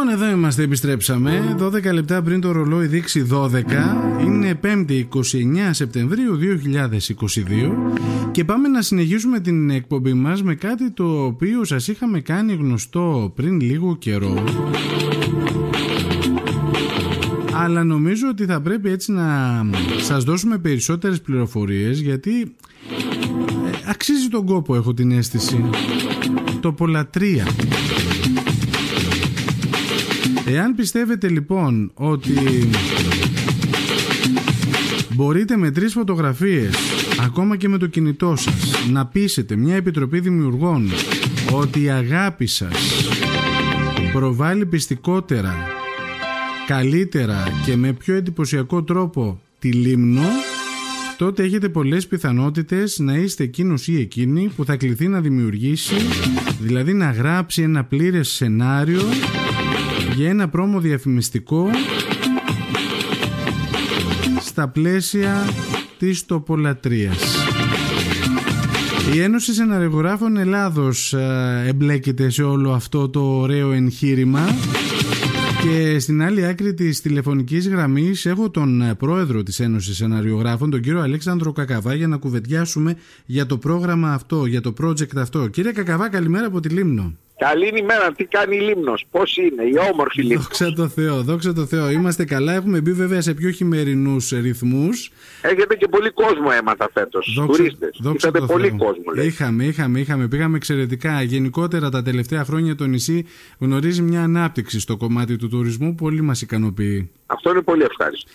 Λοιπόν, εδώ είμαστε, επιστρέψαμε. 12 λεπτά πριν το ρολόι δείξει 12. Είναι 5η 29 Σεπτεμβρίου 2022 και πάμε να συνεχίσουμε την εκπομπή μας με κάτι το οποίο σας είχαμε κάνει γνωστό πριν λίγο καιρό. Αλλά νομίζω ότι θα πρέπει έτσι να σας δώσουμε περισσότερες πληροφορίες γιατί ε, αξίζει τον κόπο έχω την αίσθηση. Το πολλατρία. Εάν πιστεύετε λοιπόν ότι μπορείτε με τρεις φωτογραφίες ακόμα και με το κινητό σας να πείσετε μια επιτροπή δημιουργών ότι η αγάπη σας προβάλλει πιστικότερα καλύτερα και με πιο εντυπωσιακό τρόπο τη Λίμνο τότε έχετε πολλές πιθανότητες να είστε εκείνος ή εκείνη που θα κληθεί να δημιουργήσει δηλαδή να γράψει ένα πλήρες σενάριο για ένα πρόμο διαφημιστικό στα πλαίσια της τοπολατρίας. Η Ένωση Σεναριογράφων Ελλάδος ε, εμπλέκεται σε όλο αυτό το ωραίο εγχείρημα και στην άλλη άκρη της τηλεφωνικής γραμμής έχω τον ε, πρόεδρο της Ένωσης Σεναριογράφων, τον κύριο Αλέξανδρο Κακαβά, για να κουβεντιάσουμε για το πρόγραμμα αυτό, για το project αυτό. Κύριε Κακαβά, καλημέρα από τη Λίμνο. Καλή ημέρα, τι κάνει η Λίμνος, πώς είναι, η όμορφη Λίμνος. Δόξα τω Θεώ, δόξα τω Θεώ. Είμαστε καλά, έχουμε μπει βέβαια σε πιο χειμερινούς ρυθμούς. Έχετε και πολύ κόσμο έμαθα φέτος, δόξα, τουρίστες. Δόξα Είχατε πολύ κόσμο λέει. Είχαμε, είχαμε, είχαμε, πήγαμε εξαιρετικά. Γενικότερα τα τελευταία χρόνια το νησί γνωρίζει μια ανάπτυξη στο κομμάτι του τουρισμού που πολύ μας ικανοποιεί. Αυτό είναι πολύ ευχάριστο.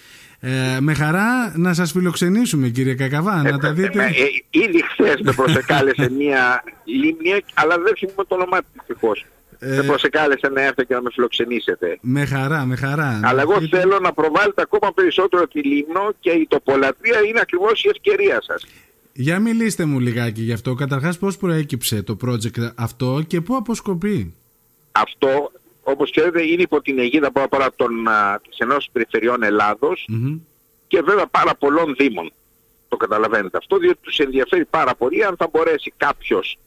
Ε, με χαρά να σας φιλοξενήσουμε κύριε Κακαβά, να τα δείτε. Ε, ε, ήδη χθες με προσεκάλεσε μια λίμνη, αλλά δεν θυμούμαι το όνομά της δυστυχώς. Ε, με προσεκάλεσε να έρθω και να με φιλοξενήσετε. Με χαρά, με χαρά. Αλλά εγώ θέλω να προβάλλετε ακόμα περισσότερο τη Λίμνο και η τοπολατρία είναι ακριβώς η ευκαιρία σας. Για μιλήστε μου λιγάκι γι' αυτό. Καταρχάς πώς προέκυψε το project αυτό και πού αποσκοπεί; Αυτό όπως ξέρετε είναι υπό την αιγίδα από απ' των, της Ενώσης Περιφερειών και βέβαια πάρα πολλών δήμων. Το καταλαβαίνετε αυτό, διότι τους ενδιαφέρει πάρα πολύ αν θα μπορέσει κάποιος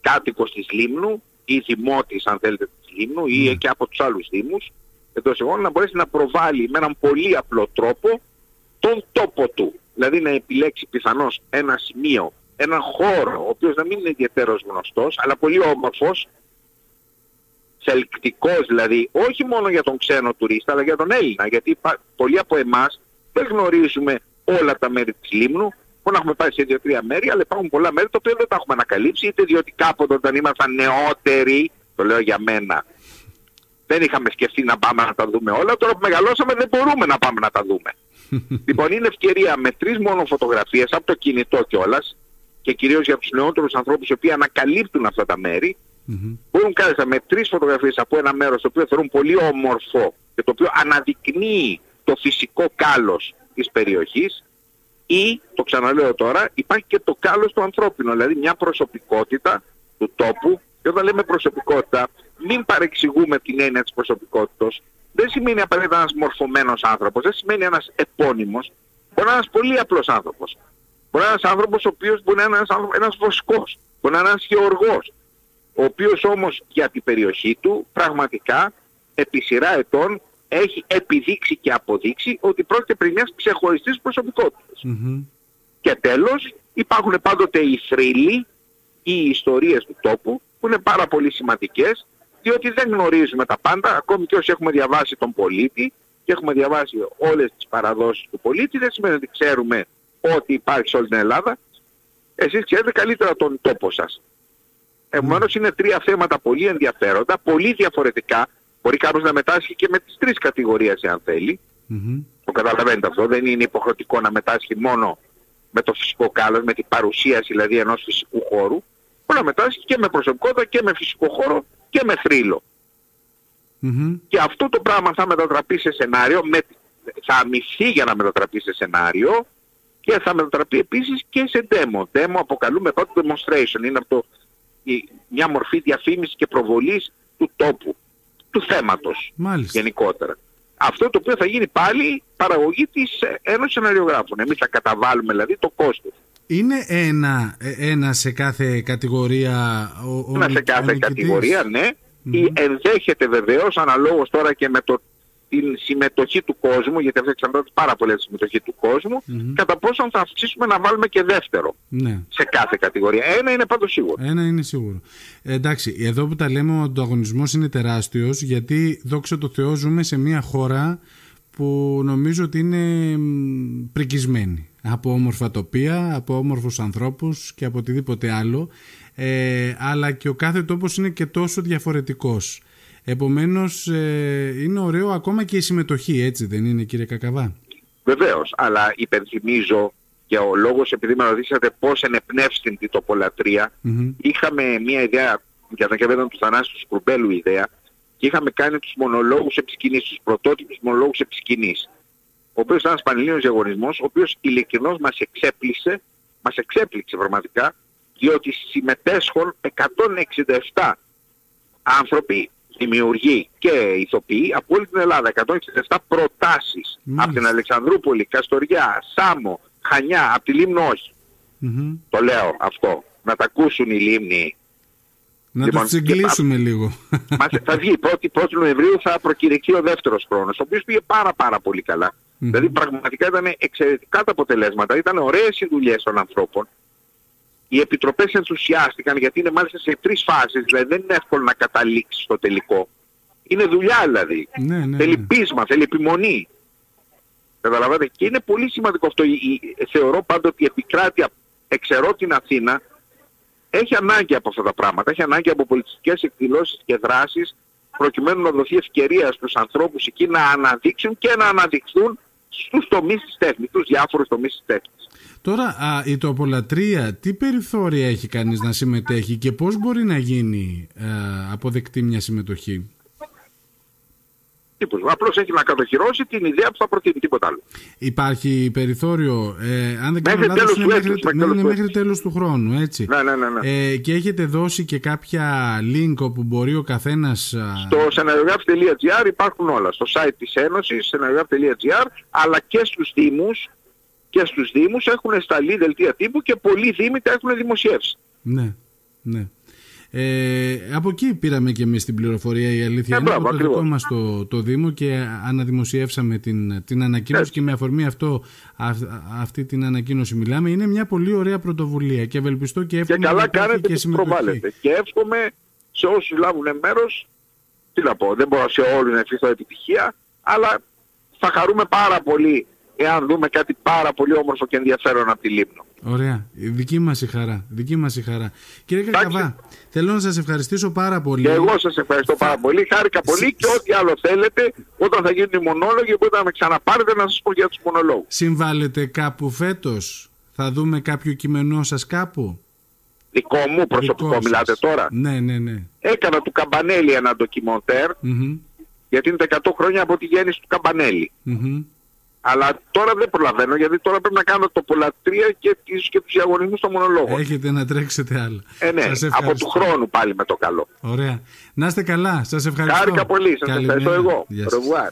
κάτοικος της Λίμνου ή δημότης αν θέλετε της Λίμνου ή και από τους άλλους δήμους εντός εγώνων να μπορέσει να προβάλλει με έναν πολύ απλό τρόπο τον τόπο του. Δηλαδή να επιλέξει πιθανώς ένα σημείο, έναν χώρο, ο οποίος να μην είναι ιδιαίτερος γνωστός, αλλά πολύ όμορφος, θελκτικός δηλαδή, όχι μόνο για τον ξένο τουρίστα, αλλά για τον Έλληνα. Γιατί πολλοί από εμάς δεν γνωρίζουμε όλα τα μέρη της Λίμνου, Μπορεί να έχουμε πάει σε δύο-τρία μέρη, αλλά υπάρχουν πολλά μέρη τα οποία δεν τα έχουμε ανακαλύψει, είτε διότι κάποτε όταν ήμασταν νεότεροι, το λέω για μένα, δεν είχαμε σκεφτεί να πάμε να τα δούμε όλα. Τώρα που μεγαλώσαμε δεν μπορούμε να πάμε να τα δούμε. λοιπόν, είναι ευκαιρία με τρεις μόνο φωτογραφίες από το κινητό κιόλας και κυρίως για τους νεότερους ανθρώπους οι οποίοι ανακαλύπτουν αυτά τα μέρη, Mm-hmm. Μπορούν κάλλιστα με τρεις φωτογραφίες από ένα μέρος το οποίο θεωρούν πολύ όμορφο και το οποίο αναδεικνύει το φυσικό κάλος της περιοχής ή, το ξαναλέω τώρα, υπάρχει και το κάλος του ανθρώπινου, δηλαδή μια προσωπικότητα του τόπου και όταν λέμε προσωπικότητα μην παρεξηγούμε την έννοια της προσωπικότητας. Δεν σημαίνει απαραίτητα ένας μορφωμένος άνθρωπος, δεν σημαίνει ένας επώνυμος. Μπορεί να είναι ένας πολύ απλός άνθρωπος. Μπορεί να είναι ένας άνθρωπος ο οποίος μπορεί να είναι ένας, ένας βοσκός, μπορεί να είναι ένας γεωργός, ο οποίος όμως για την περιοχή του πραγματικά επί σειρά ετών έχει επιδείξει και αποδείξει ότι πρόκειται περί μιας ξεχωριστής Και τέλος υπάρχουν πάντοτε οι θρύλοι ή οι ιστορίες του τόπου που είναι πάρα πολύ σημαντικές διότι δεν γνωρίζουμε τα πάντα ακόμη και όσοι έχουμε διαβάσει τον πολίτη και έχουμε διαβάσει όλες τις παραδόσεις του πολίτη δεν σημαίνει ότι ξέρουμε ότι υπάρχει σε όλη την Ελλάδα. Εσείς ξέρετε καλύτερα τον τόπο σας. Επομένως είναι τρία θέματα πολύ ενδιαφέροντα, πολύ διαφορετικά. Μπορεί κάποιος να μετάσχει και με τις τρεις κατηγορίες αν θέλει. Mm-hmm. Το καταλαβαίνετε αυτό. Δεν είναι υποχρεωτικό να μετάσχει μόνο με το φυσικό κάλος, με την παρουσίαση δηλαδή ενός φυσικού χώρου. Μπορεί να μετάσχει και με προσωπικότητα και με φυσικό χώρο και με θρύλο. Mm-hmm. Και αυτό το πράγμα θα μετατραπεί σε σενάριο, με, θα αμυφθεί για να μετατραπεί σε σενάριο και θα μετατραπεί επίσης και σε demo. Demo αποκαλούμε τότε demonstration. Είναι από το μια μορφή διαφήμισης και προβολής του τόπου, του θέματος Μάλιστα. γενικότερα. Αυτό το οποίο θα γίνει πάλι παραγωγή της Ένωσης Σεναριογράφων. Εμείς θα καταβάλουμε δηλαδή το κόστος. Είναι ένα, ε, ένα σε κάθε κατηγορία ο, Ένα σε κάθε κατηγορία, ναι. ή ενδέχεται βεβαίως αναλόγως τώρα και με το, την συμμετοχή του κόσμου, γιατί αυτό εξαρτάται πάρα πολύ από τη συμμετοχή του κόσμου, κατά πόσο θα αυξήσουμε να βάλουμε και δεύτερο Ναι. σε κάθε κατηγορία. Ένα είναι πάντως σίγουρο. Ένα είναι σίγουρο. Ε, εντάξει, εδώ που τα λέμε ο ανταγωνισμός είναι τεράστιος γιατί δόξα τω Θεώ ζούμε σε μια χώρα που νομίζω ότι είναι μ, πρικισμένη από όμορφα τοπία, από όμορφους ανθρώπους και από οτιδήποτε άλλο ε, αλλά και ο κάθε τόπος είναι και τόσο διαφορετικός. Επομένως ε, είναι ωραίο ακόμα και η συμμετοχή έτσι δεν είναι κύριε Κακαβά; Βεβαίως, αλλά υπενθυμίζω και ο λόγος επειδή με ρωτήσατε πώς ενεπνεύσει την τιτοπολατρία, Μμμ. είχαμε μια ιδέα, για τον κεβέδον του Θανάσου του Σκουρμπέλου ιδέα, και είχαμε κάνει τους μονολόγους επισκηνής, τους πρωτότυπους μονολόγους επισκηνής. Ο οποίος ήταν ένας πανελλήνιος διαγωνισμός, ο οποίος ειλικρινώς μας εξέπλησε, μας εξέπληξε πραγματικά, διότι συμμετέσχουν 167 άνθρωποι, δημιουργοί και ηθοποιοί από όλη την Ελλάδα. 167 προτάσεις. Μάλιστα. Από την Αλεξανδρούπολη, Καστοριά, Σάμο, Χανιά, από τη Λίμνο όχι. Μμμ. Το λέω αυτό. Να τα ακούσουν οι Λίμνοι. Να Λοιπόν, τους τσιγκλίσουμε λίγο. Μας, θα βγει η 1η, 1η Νοεμβρίου θα προκηρυχθεί ο δεύτερος χρόνος, ο οποίος πήγε πάρα πάρα πολύ καλά. Μμμ. Δηλαδή πραγματικά ήταν εξαιρετικά τα αποτελέσματα, ήταν ωραίες οι δουλειές των ανθρώπων. Οι επιτροπές ενθουσιάστηκαν γιατί είναι μάλιστα σε τρεις φάσεις, δηλαδή δεν είναι εύκολο να καταλήξεις στο τελικό. Είναι δουλειά δηλαδή. ναι, ναι, Θέλει ναι. πείσμα, θέλει επιμονή. Καταλαβαίνετε. Και είναι πολύ σημαντικό αυτό. Η- η- Θεωρώ πάντοτε ότι η επικράτεια, εξαιρώ την Αθήνα, έχει ανάγκη από αυτά τα πράγματα. Έχει ανάγκη από πολιτιστικές εκδηλώσεις και δράσεις προκειμένου να δοθεί ευκαιρία στους ανθρώπους εκεί να αναδείξουν και να αναδειχθούν στους τομείς της τέχνης, στους διάφορους τομείς της τέχνης. Τώρα α, η τοπολατρία τι περιθώρια έχει κανείς να συμμετέχει και πώς μπορεί να γίνει α, αποδεκτή μια συμμετοχή; Τίποτα. Απλώς έχει να κατοχυρώσει την ιδέα που θα προτείνει, τίποτα άλλο. Υπάρχει περιθώριο, ε, αν δεν κάνω Μέχρι λάθος, τέλος είναι του μέχρι, έτους, μέχρι ναι, τέλος είναι του μέχρι έτους. τέλος του χρόνου, έτσι. Ναι, ναι, ναι. ναι. Ε, και έχετε δώσει και κάποια link όπου μπορεί ο καθένας... α, Στο σεναριογράφ.gr υπάρχουν όλα. Στο site της Ένωσης, σεναριογράφ.gr, αλλά και στους Δήμους, και στους Δήμους έχουν σταλεί δελτία τύπου και πολλοί Δήμοι τα έχουν δημοσιεύσει. Ναι, ναι. Ε, από εκεί πήραμε και εμείς την πληροφορία η αλήθεια Ε, είναι μπράβο, από το δικό ακριβώς. μας το, το Δήμο και αναδημοσιεύσαμε την, την ανακοίνωση Έτσι. και με αφορμή αυτό αυ- αυτή την ανακοίνωση μιλάμε είναι μια πολύ ωραία πρωτοβουλία και ευελπιστώ και Και εύχομαι να καλά υπάρχει κάνετε και που συμμετοχή. προβάλλετε. Και εύχομαι σε όσους λάβουν μέρος, τι να πω, δεν μπορώ σε όλους να ευχηθώ επιτυχία, αλλά θα χαρούμε πάρα πολύ εάν δούμε κάτι πάρα πολύ όμορφο και ενδιαφέρον από τη Λίμνο. Ωραία. Η Δική μας η χαρά. Δική μας η χαρά. Κύριε Εντάξει. Κακαβά, θέλω να σας ευχαριστήσω πάρα πολύ. Και εγώ σας ευχαριστώ πάρα πολύ, χάρηκα πολύ και ό,τι άλλο θέλετε, όταν θα γίνουν οι μονόλογοι, μπορείτε να με ξαναπάρετε να σας πω για τους μονολόγους. Συμβάλλετε κάπου φέτος; Θα δούμε κάποιο κειμενό σας κάπου; Δικό μου προσωπικό Δικό μιλάτε σας. τώρα; Ναι, ναι, ναι. Έκανα του Καμπανέλη ένα ντοκιμοντέρ, Μμμ, γιατί είναι τα 100 χρόνια από τη γέννηση του Καμπανέλη. μμμ. Αλλά τώρα δεν προλαβαίνω, γιατί τώρα πρέπει να κάνω το πολλατρία και, ίσως και τους διαγωνισμούς των μονολόγων. Έχετε να τρέξετε άλλα. Ε, ναι, Σας από ευχαριστώ. του χρόνου πάλι με το καλό. Ωραία. Να είστε καλά. Σας ευχαριστώ. Χάρηκα πολύ, σας Καλημέρα. ευχαριστώ εγώ. Γεια σας. Au revoir.